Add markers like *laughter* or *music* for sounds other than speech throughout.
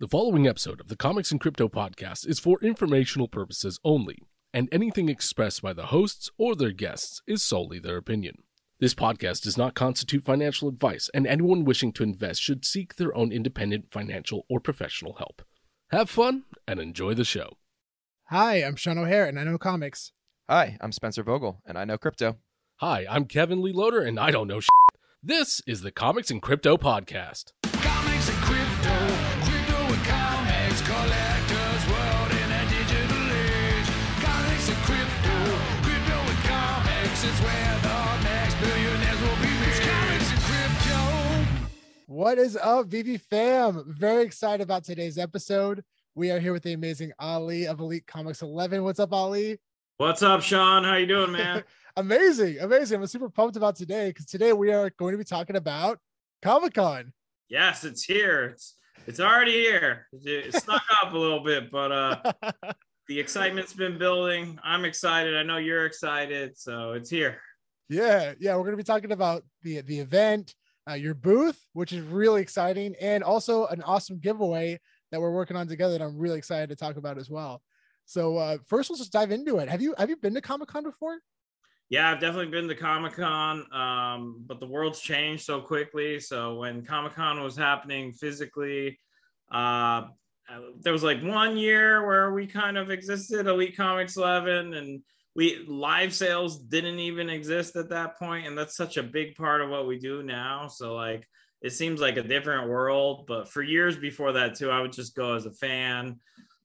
The following episode of the Comics and Crypto podcast is for informational purposes only, and anything expressed by the hosts or their guests is solely their opinion. This podcast does not constitute financial advice, and anyone wishing to invest should seek their own independent financial or professional help. Have fun and enjoy the show. Hi, I'm Sean O'Hare, and I know comics. Hi, I'm Spencer Vogel, and I know crypto. Hi, I'm Kevin Lee Loader, and I don't know shit. This is the Comics and Crypto podcast. What is up, VV fam? Very excited about today's episode. We are here with the amazing Ali of Elite Comics 11. What's up, Ali? What's up, Sean? How you doing, man? *laughs* amazing, amazing. I'm super pumped about today because today we are going to be talking about Comic Con. yes, it's here. It's it's already here. It snuck *laughs* up a little bit, but uh *laughs* the excitement's been building. I'm excited. I know you're excited, so it's here. yeah, yeah, we're going to be talking about the the event, uh, your booth, which is really exciting, and also an awesome giveaway that we're working on together that I'm really excited to talk about as well. So uh, first, let's just dive into it. Have you have you been to Comic Con before? Yeah, I've definitely been to Comic Con, um, but the world's changed so quickly. So when Comic Con was happening physically, uh, there was like one year where we kind of existed, Elite Comics 11, and we live sales didn't even exist at that point, and that's such a big part of what we do now. So like, it seems like a different world. But for years before that too, I would just go as a fan.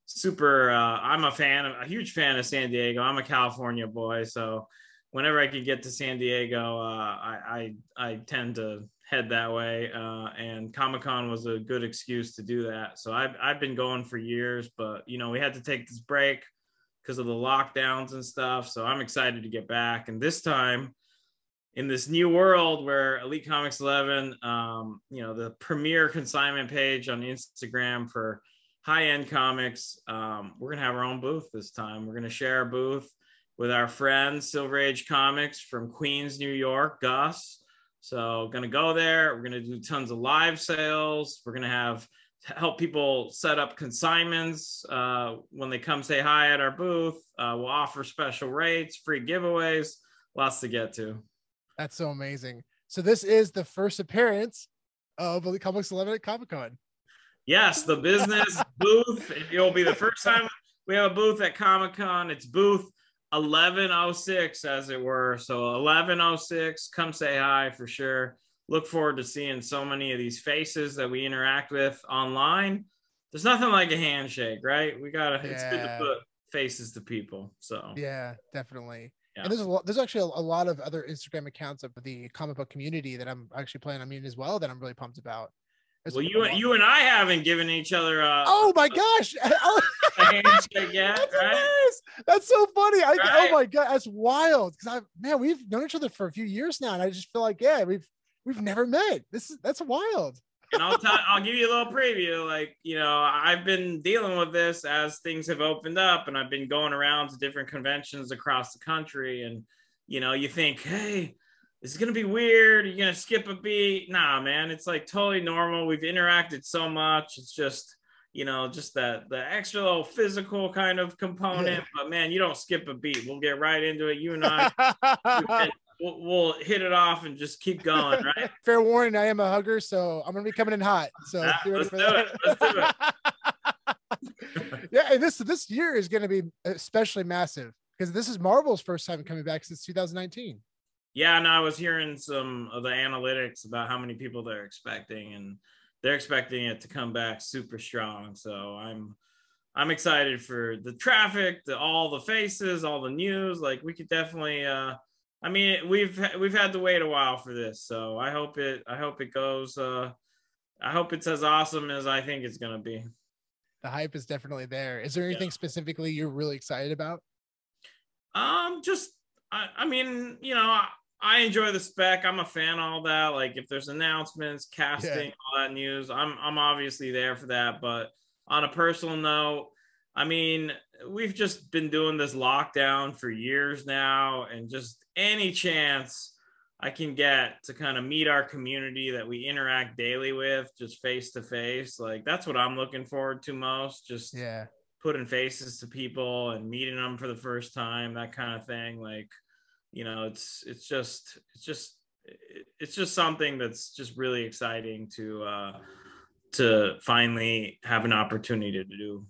Super, uh, I'm a fan, a huge fan of San Diego. I'm a California boy, so whenever I could get to San Diego, uh, I, I I tend to head that way. Uh, and Comic Con was a good excuse to do that. So I've I've been going for years, but you know we had to take this break because of the lockdowns and stuff. So I'm excited to get back. And this time, in this new world where Elite Comics 11, um, you know, the premier consignment page on Instagram for high end comics, um, we're gonna have our own booth this time. We're gonna share a booth with our friend Silver Age Comics from Queens, New York, Gus. So gonna go there. We're gonna do tons of live sales. We're gonna have help people set up consignments uh, when they come say hi at our booth. Uh, we'll offer special rates, free giveaways, lots to get to. That's so amazing. So this is the first appearance of Elite Comics 11 at Comic Con. Yes, the business *laughs* booth. It'll be the first time we have a booth at Comic Con. It's booth 1106, as it were. So 1106, come say hi for sure. Look forward to seeing so many of these faces that we interact with online. There's nothing like a handshake, right? We gotta. It's good to put faces to people. So Yeah, definitely. Yeah. And there's a lot, there's actually a, a lot of other Instagram accounts of the comic book community that I'm actually planning on meeting as well that I'm really pumped about. There's well, you you and I haven't given each other a, Oh my gosh! Oh, *laughs* a handshake yet, That's right? hilarious. That's so funny. I, Oh my god, that's wild. Because I man, we've known each other for a few years now, and I just feel like yeah, we've we've never met. This is that's wild. and I'll tell, I'll give you a little preview. Like, you know, I've been dealing with this as things have opened up, and I've been going around to different conventions across the country. And you know, you think, hey, this is gonna be weird. You're gonna skip a beat. Nah, man, it's like totally normal. We've interacted so much. It's just, you know, just that the extra little physical kind of component. Yeah. But man, you don't skip a beat. We'll get right into it. You and I, *laughs* we'll, we'll hit it off and just keep going, *laughs* right? Fair warning, I am a hugger, so I'm gonna be coming in hot. So Ah, ready let's do it. Let's *laughs* do yeah, and this this year is gonna be especially massive because this is Marvel's first time coming back since 2019. Yeah, no, I was hearing some of the analytics about how many people they're expecting, and they're expecting it to come back super strong. So I'm I'm excited for the traffic, the all the faces, all the news. Like we could definitely uh I mean we've we've had to wait a while for this. So I hope it I hope it goes uh I hope it's as awesome as I think it's gonna be. The hype is definitely there. Is there anything Yeah. specifically you're really excited about? Um, just I, I mean, you know, I, I enjoy the spec. I'm a fan of all that. Like if there's announcements, casting, all that news, I'm I'm obviously there for that. But on a personal note, I mean, we've just been doing this lockdown for years now, and just any chance I can get to kind of meet our community that we interact daily with just face to face. Like that's what I'm looking forward to most. Just Yeah. putting faces to people and meeting them for the first time, that kind of thing. Like, you know, it's it's just it's just it's just something that's just really exciting to uh to finally have an opportunity to do.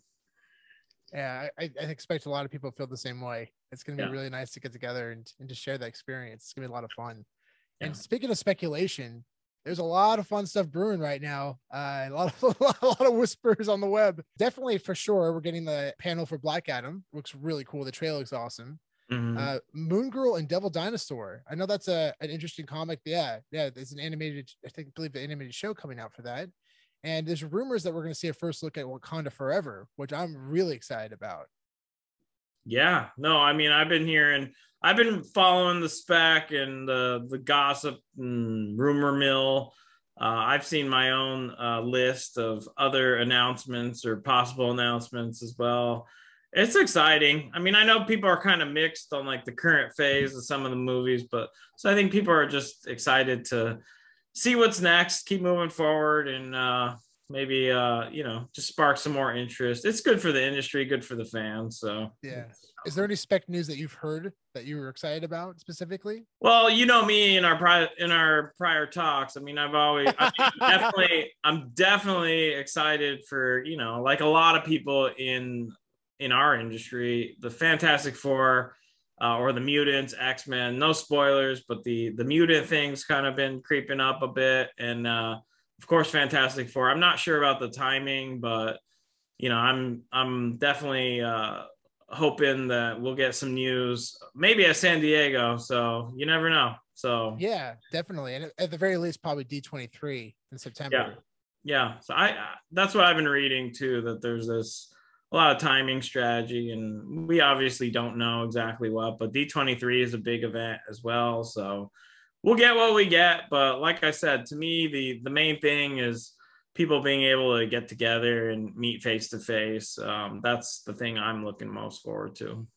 Yeah, I, I expect a lot of people feel the same way. It's going to be Yeah. really nice to get together and, and to share that experience. It's going to be a lot of fun. Yeah. And speaking of speculation, there's a lot of fun stuff brewing right now. Uh, a lot of *laughs* a lot of whispers on the web. Definitely for sure, we're getting the panel for Black Adam. Looks really cool. The trailer looks awesome. Mhm. Uh, Moon Girl and Devil Dinosaur. I know that's a an interesting comic. Yeah, yeah. There's an animated, I think, believe the animated show coming out for that. And there's rumors that we're going to see a first look at Wakanda Forever, which I'm really excited about. Yeah, no, I mean, I've been hearing, I've been following the spec and the the gossip and rumor mill. Uh, I've seen my own uh, list of other announcements or possible announcements as well. It's exciting. I mean, I know people are kind of mixed on like the current phase of some of the movies, but so I think people are just excited to see what's next, keep moving forward, and uh, maybe uh, you know just spark some more interest. It's good for the industry, good for the fans. So Yeah. Is there any spec news that you've heard that you were excited about specifically? Well, you know me in our prior in our prior talks. I mean, I've always I mean, definitely I'm definitely excited for you know like a lot of people in in our industry, the Fantastic Four uh, or the mutants, X Men. No spoilers, but the the mutant things kind of been creeping up a bit, and uh, of course Fantastic Four. I'm not sure about the timing, but you know I'm I'm definitely. Uh, hoping that we'll get some news maybe at San Diego. So you never know. So Yeah, definitely. And at- the very least, probably D23 in September. Yeah. yeah. So I I- that's what I've been reading too. That there's this a lot of timing strategy, and we obviously don't know exactly what, but D23 is a big event as well. So we'll get what we get. But like I said, to me, the the main thing is people being able to get together and meet face to face. Um, That's the thing I'm looking most forward to.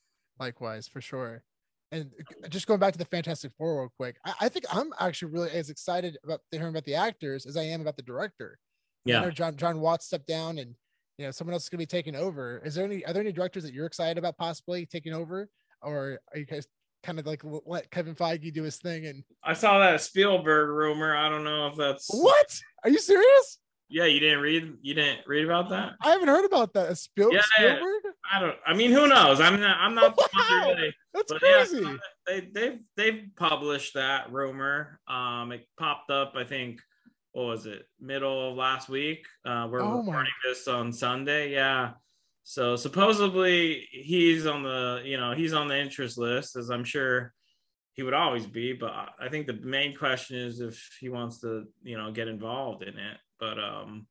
Likewise, for sure. And just going back to the Fantastic Four real quick, I, I think I'm actually really as excited about hearing about the actors as I am about the director. Yeah. know Jon Jon Watts stepped down and you know someone else is gonna be taking over. Is there any are there any directors that you're excited about possibly taking over? Or are you guys kind of like let Kevin Feige do his thing and I saw that Spielberg rumor. I don't know if that's what? Are you serious? Yeah, you didn't read you didn't read about that? I haven't heard about that. A Spiel- Yeah. Spielberg? I don't I mean who knows? I'm not I'm not the one to Wow. really That's but yeah, crazy. they they've they've published that rumor. Um it popped up, I think, what was it, middle of last week? Uh we're Oh my- recording this on Sunday. Yeah. So supposedly he's on the you know, he's on the interest list, as I'm sure he would always be, but I think the main question is if he wants to, you know, get involved in it. But um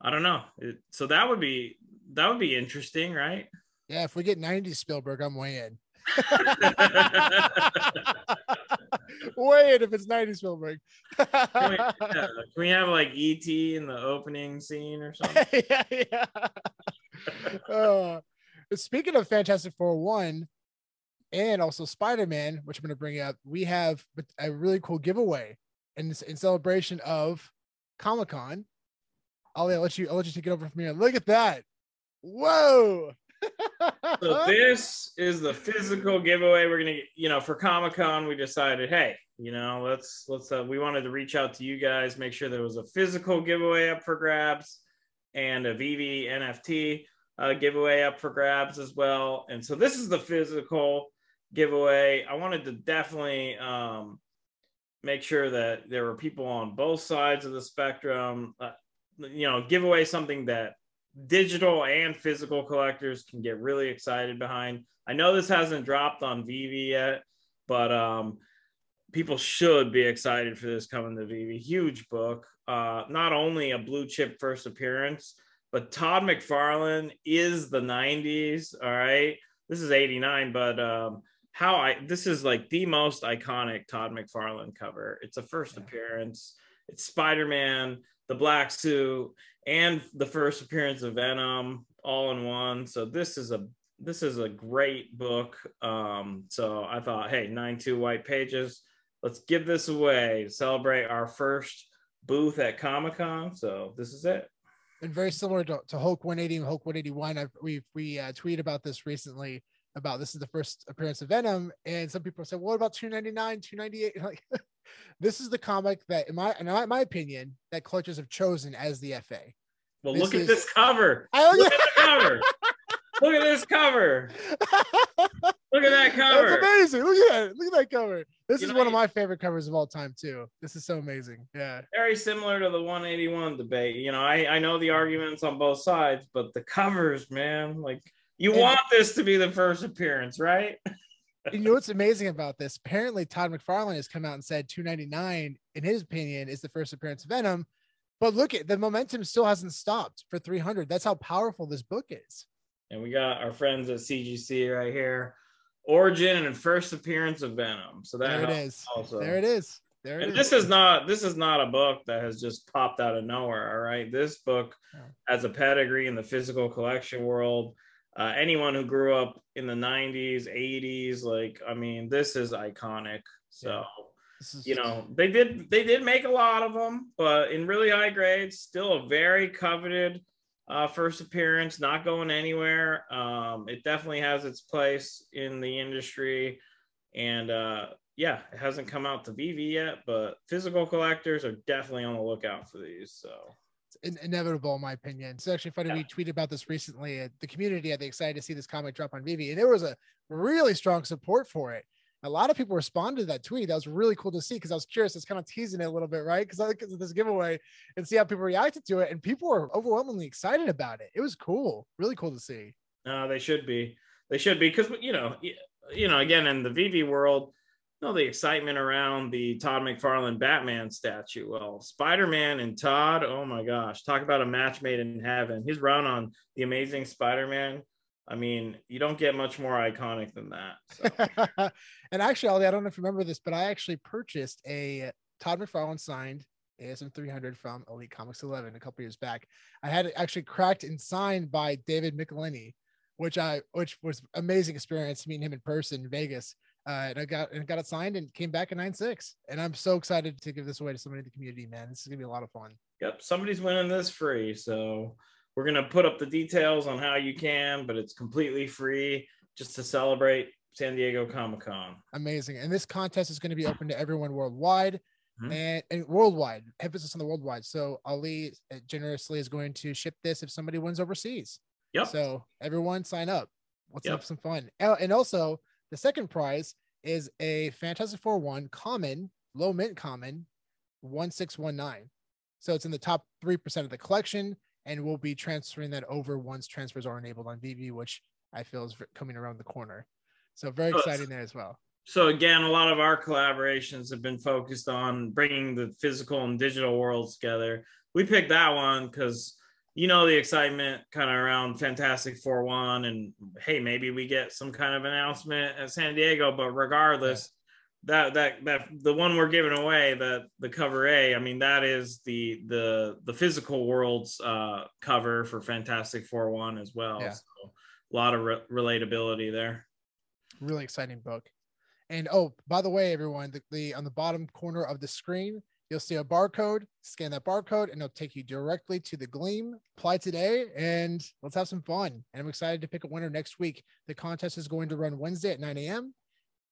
I don't know. It, so that would be that would be interesting, right? Yeah, if we get 90 Spielberg, I'm way in. *laughs* way in if it's 90 Spielberg. Can we, yeah, can we have like ET in the opening scene or something? *laughs* yeah, yeah. Uh, speaking of Fantastic Four one and also Spider Man, which I'm going to bring up, we have a really cool giveaway in in celebration of Comic Con. Ollie, I'll let you I'll let you take it over from here. Look at that! Whoa! *laughs* so this is the physical giveaway. We're gonna, you know, for Comic Con, we decided, hey, you know, let's let's uh, we wanted to reach out to you guys, make sure there was a physical giveaway up for grabs and a VV NFT uh, giveaway up for grabs as well. And so this is the physical giveaway. I wanted to definitely um, make sure that there were people on both sides of the spectrum. Uh, you know, give away something that digital and physical collectors can get really excited behind. I know this hasn't dropped on VV yet, but um, people should be excited for this coming to VV. Huge book. Uh, not only a blue chip first appearance, but Todd McFarlane is the 90s. All right. This is 89, but um, how I this is like the most iconic Todd McFarlane cover. It's a first appearance. It's Spider-Man, the black suit, and the first appearance of Venom all in one. So this is a this is a great book. Um, so I thought, hey, nine two white pages. let's give this away to celebrate our first booth at Comic Con. So this is it. And very similar to, to Hulk 180 and Hulk 181. I've, we we uh, tweeted about this recently about this is the first appearance of Venom, and some people said, "What about 299, 298?" *laughs* Like, this is the comic that, in my in my, opinion, that collectors have chosen as the FA. Well, This look at is- this cover. I Look at the cover. *laughs* Look at this cover. *laughs* Look at that cover. That's amazing. Look at that. Look at that cover. This You is know, one of my favorite covers of all time too. This is so amazing. Yeah. Very similar to the 181 debate. You know, I, I know the arguments on both sides, but the covers, man, like you And- want this to be the first appearance, right? *laughs* You know what's amazing about this? Apparently, Todd McFarlane has come out and said 299, in his opinion, is the first appearance of Venom. But look at the momentum still hasn't stopped for 300. That's how powerful this book is. And we got our friends at CGC right here. Origin and first appearance of Venom. So that There it is. also. There it is. There it and is. this is not this is not a book that has just popped out of nowhere all right this book has a pedigree in the physical collection world uh, anyone who grew up in the 90s 80s like i mean this is iconic so This is- you know they did they did make a lot of them but in really high grades still a very coveted uh, first appearance not going anywhere um, it definitely has its place in the industry and uh, yeah it hasn't come out to vv yet but physical collectors are definitely on the lookout for these so in- inevitable, in my opinion. It's actually funny. Yeah. We tweeted about this recently. The community, I think, excited to see this comic drop on VV, and there was a really strong support for it. A lot of people responded to that tweet. That was really cool to see because I was curious. It's kind of teasing it a little bit, right? Because of this giveaway and see how people reacted to it, and people were overwhelmingly excited about it. It was cool, really cool to see. No, they should be. They should be because you know, you know, again in the VV world, you know the excitement around the Todd McFarlane Batman statue. Well, Spider Man and Todd, oh my gosh, talk about a match made in heaven. His run on the Amazing Spider Man. I mean, you don't get much more iconic than that. So. *laughs* and actually, Ollie, I don't know if you remember this, but I actually purchased a Todd McFarlane signed ASM 300 from Elite Comics 11 a couple years back. I had it actually cracked and signed by David Michelinie, which I which was amazing experience meeting him in person in Vegas. Uh, and I got and got it signed and came back in nine six. And I'm so excited to give this away to somebody in the community, man. This is gonna be a lot of fun. Yep, somebody's winning this free. So we're gonna put up the details on how you can, but it's completely free just to celebrate San Diego Comic Con. Amazing. And this contest is going to be open to everyone worldwide Mhm. and, and worldwide, emphasis on the worldwide. So Ali uh, generously is going to ship this if somebody wins overseas. Yep. So everyone sign up. Let's Yep. have some fun. And also the second prize is a Fantastic Four one common, low mint common, 1619. So it's in the top 3% of the collection. And we'll be transferring that over once transfers are enabled on VV, which I feel is coming around the corner. So very exciting there as well. so again a lot of our collaborations have been focused on bringing the physical and digital worlds together we picked that one because you know the excitement kind of around fantastic 4-1 and hey maybe we get some kind of announcement at san diego but regardless that that that the one we're giving away that the cover a i mean that is the the the physical worlds uh cover for fantastic 4-1 as well Yeah. so a lot of re- relatability there really exciting book. And oh, by the way, everyone, the, the on the bottom corner of the screen, you'll see a barcode. Scan that barcode, and it'll take you directly to the Gleam. Apply today, and let's have some fun. And I'm excited to pick a winner next week. The contest is going to run Wednesday at 9 a.m.,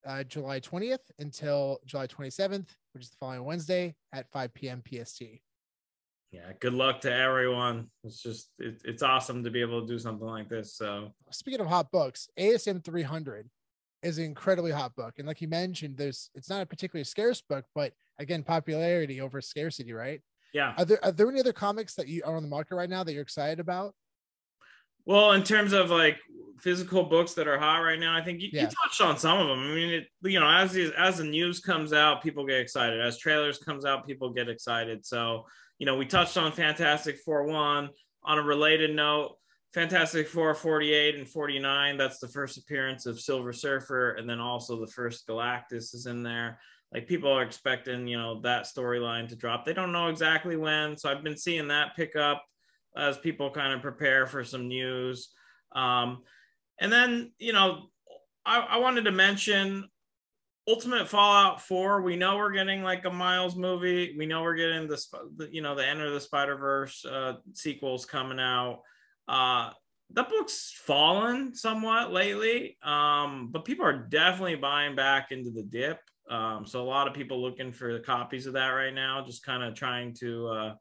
uh, July 20th until July 27th, which is the following Wednesday at 5 p.m. PST. yeah good luck to everyone it's just it, it's awesome to be able to do something like this so speaking of hot books, ASM 300 is an incredibly hot book. And like you mentioned, there's it's not a particularly scarce book, but again, popularity over scarcity, right? yeah Are there are there any other comics that you are on the market right now that you're excited about? Well in terms of like physical books that are hot right now i think you, you touched on some of them i mean it you know as these as the news comes out people get excited. As trailers comes out people get excited. So you know we touched on fantastic four one. On a related note fantastic four 48 and 49 that's the first appearance of silver surfer and then also the first galactus is in there. Like people are expecting you know that storyline to drop. They don't know exactly when so i've been seeing that pick up as people kind of prepare for some news um, and then you know I, I wanted to mention Ultimate Fallout 4, we know we're getting like a Miles movie. We know we're getting the, you know, the Enter the Spider Verse uh, sequels coming out. Uh, that book's fallen somewhat lately, um, but people are definitely buying back into the dip. Um, so a lot of people looking for the copies of that right now, just kind of trying to uh,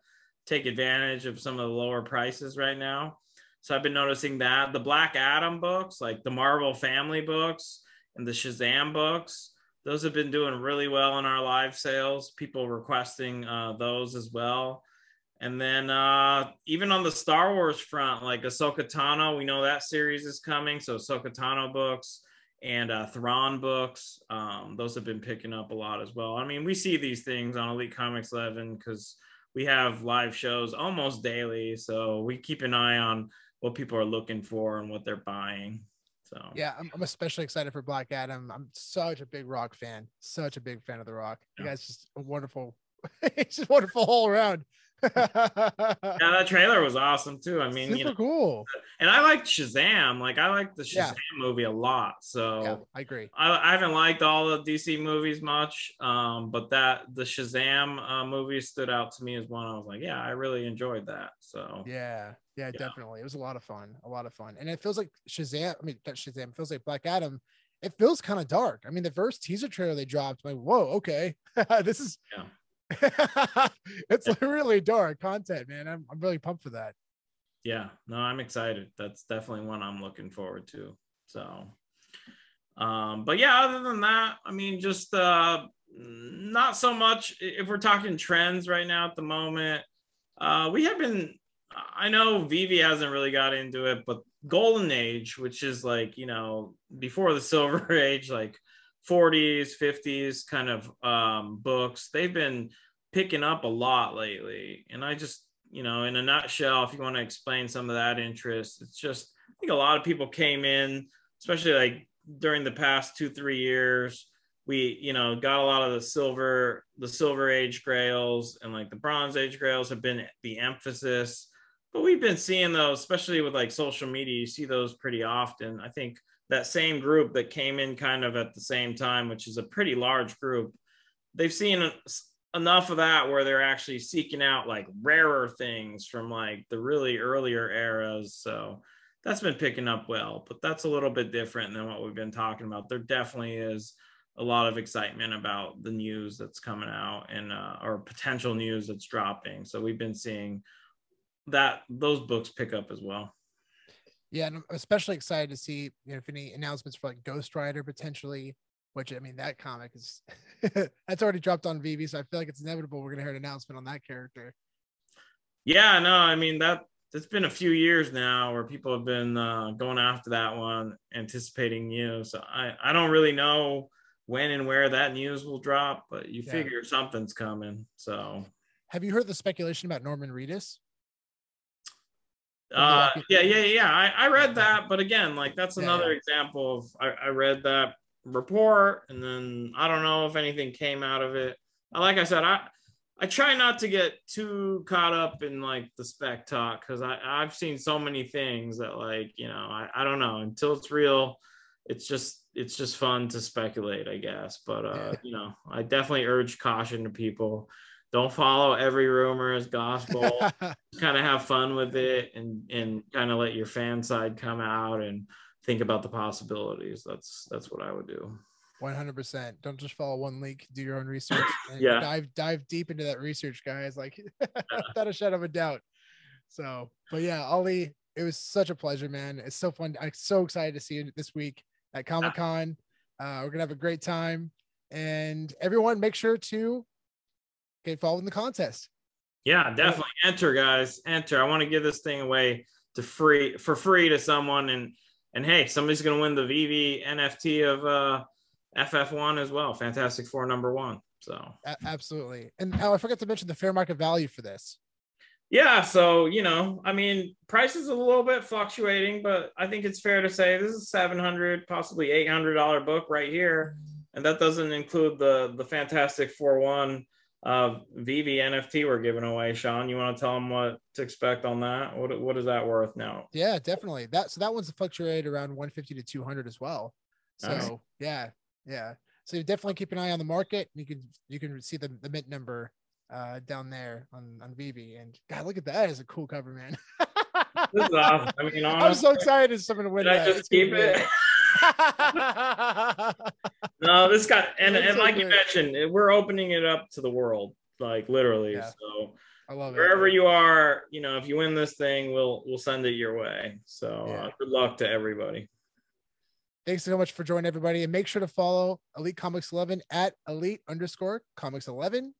take advantage of some of the lower prices right now. So I've been noticing that the Black Adam books, like the Marvel Family books and the Shazam books, those have been doing really well in our live sales. People requesting uh, those as well. And then uh, even on the Star Wars front, like Ahsoka Tano, we know that series is coming. So Ahsoka Tano books and uh, Thrawn books, um, those have been picking up a lot as well. I mean, we see these things on Elite Comics 11 because we have live shows almost daily. So we keep an eye on what people are looking for and what they're buying. So Yeah, I'm, I'm especially excited for Black Adam. I'm such a big Rock fan, such a big fan of The Rock. Yeah. guy's just a wonderful, he's *laughs* just wonderful all around. *laughs* yeah, that trailer was awesome too. I mean, Super you know, cool. and I liked Shazam. Like I like the Shazam Yeah. movie a lot. So Yeah, I agree. I, I haven't liked all the DC movies much, um, but that the Shazam uh, movie stood out to me as one. I was like, yeah, I really enjoyed that. So Yeah, yeah, Yeah. definitely. It was a lot of fun, a lot of fun, and it feels like Shazam. I mean, not Shazam. It feels like Black Adam. It feels kind of dark. I mean, the first teaser trailer they dropped, I'm like, whoa, okay, *laughs* this is. Yeah. *laughs* it's really dark content, man. I'm, I'm really pumped for that. yeah, no, I'm excited. That's definitely one I'm looking forward to. So, um, but yeah, other than that, I mean, just uh, not so much. If we're talking trends right now at the moment, uh, we have been. I know Vivi hasn't really got into it, but Golden Age, which is like you know before the *laughs* Silver Age, like 40s, 50s kind of um, books, they've been picking up a lot lately. And I just, you know, in a nutshell, if you want to explain some of that interest, it's just I think a lot of people came in, especially like during the past two three years. We, you know, got a lot of the silver, the silver age grails and like the bronze age grails have been the emphasis but we've been seeing those, especially with like social media, you see those pretty often. I think that same group that came in kind of at the same time, which is a pretty large group, they've seen enough of that where they're actually seeking out like rarer things from like the really earlier eras. So that's been picking up well, but that's a little bit different than what we've been talking about. There definitely is a lot of excitement about the news that's coming out and uh, or potential news that's dropping. So we've been seeing that those books pick up as well. Yeah, and I'm especially excited to see you know, if any announcements for like Ghost Rider potentially. Which I mean, that comic is *laughs* that's already dropped on VV, so I feel like it's inevitable we're gonna hear an announcement on that character. Yeah, no, I mean that it's been a few years now where people have been uh, going after that one, anticipating news. So I I don't really know when and where that news will drop, but you Yeah. figure something's coming. So Have you heard the speculation about Norman Reedus? Uh, yeah, yeah, yeah. I, I read that, but again, like that's another yeah. example of I, I read that report and then I don't know if anything came out of it. Uh, Like I said, I I try not to get too caught up in like the spec talk because I I've seen so many things that like you know I, I don't know until it's real. It's just it's just fun to speculate, I guess. But uh, Yeah. you know, I definitely urge caution to people. Don't follow every rumor as gospel *laughs* kind of have fun with it and and kind of let your fan side come out and think about the possibilities that's that's what i would do One hundred percent. Don't just follow one link. Do your own research. *laughs* and Yeah. Dive dive deep into that research, guys. Like *laughs* without a shadow of a doubt. So, but yeah, Ollie, it was such a pleasure, man. It's so fun. I'm so excited to see you this week at Comic Con. Uh, we're gonna have a great time, and everyone, make sure to get involved in the contest. yeah definitely. Enter guys. Enter. I want to give this thing away to free for free to someone. And and hey somebody's going to win the vv nft of uh ff1 as well. Fantastic four number one. So. A- absolutely. And oh, I forgot to mention the fair market value for this. Yeah, so you know, I mean, price is a little bit fluctuating, but I think it's fair to say this is seven hundred, possibly eight hundred dollar book right here, and that doesn't include the the fantastic four one uh VV NFT we're giving away. Sean, you want to tell them what to expect on that? What what is that worth now? Yeah, definitely. That so that one's fluctuated around 150 to 200 as well. So Nice. yeah, yeah. So you definitely keep an eye on the market. You can you can see the, the mint number uh, down there on on Vivi. And God, look at that! It's a cool cover, man. *laughs* This is awesome. I mean, I'm so excited someone to win should I just It's keep it? *laughs* No, this got and, That's and so like you mentioned, we're opening it up to the world, like literally. Yeah. So I love it. wherever you are, you know, if you win this thing, we'll we'll send it your way. So Yeah. uh, good luck to everybody. Thanks so much for joining everybody. And make sure to follow Elite Comics 11 at elite underscore comics 11.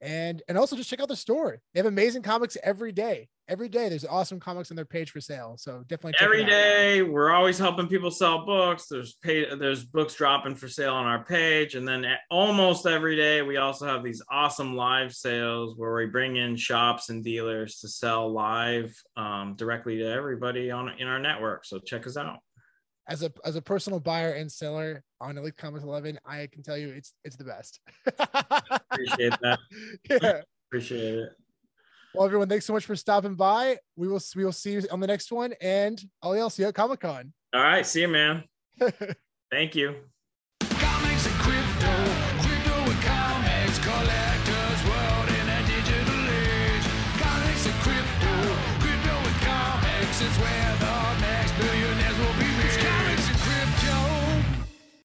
And, and also just check out the store. They have amazing comics every day. Every day there's awesome comics on their page for sale. So definitely Every day, we're always helping people sell books. There's pay, there's books dropping for sale on our page, and then almost every day, we also have these awesome live sales where we bring in shops and dealers to sell live um, directly to everybody on in our network. So check us out. As a as a personal buyer and seller on Elite Comics 11, I can tell you it's it's the best. *laughs* Appreciate that. yeah. Appreciate it. Well, everyone, thanks so much for stopping by. We will we will see you on the next one, and all else, see you at Comic Con. All right, see you, man. *laughs* Thank you.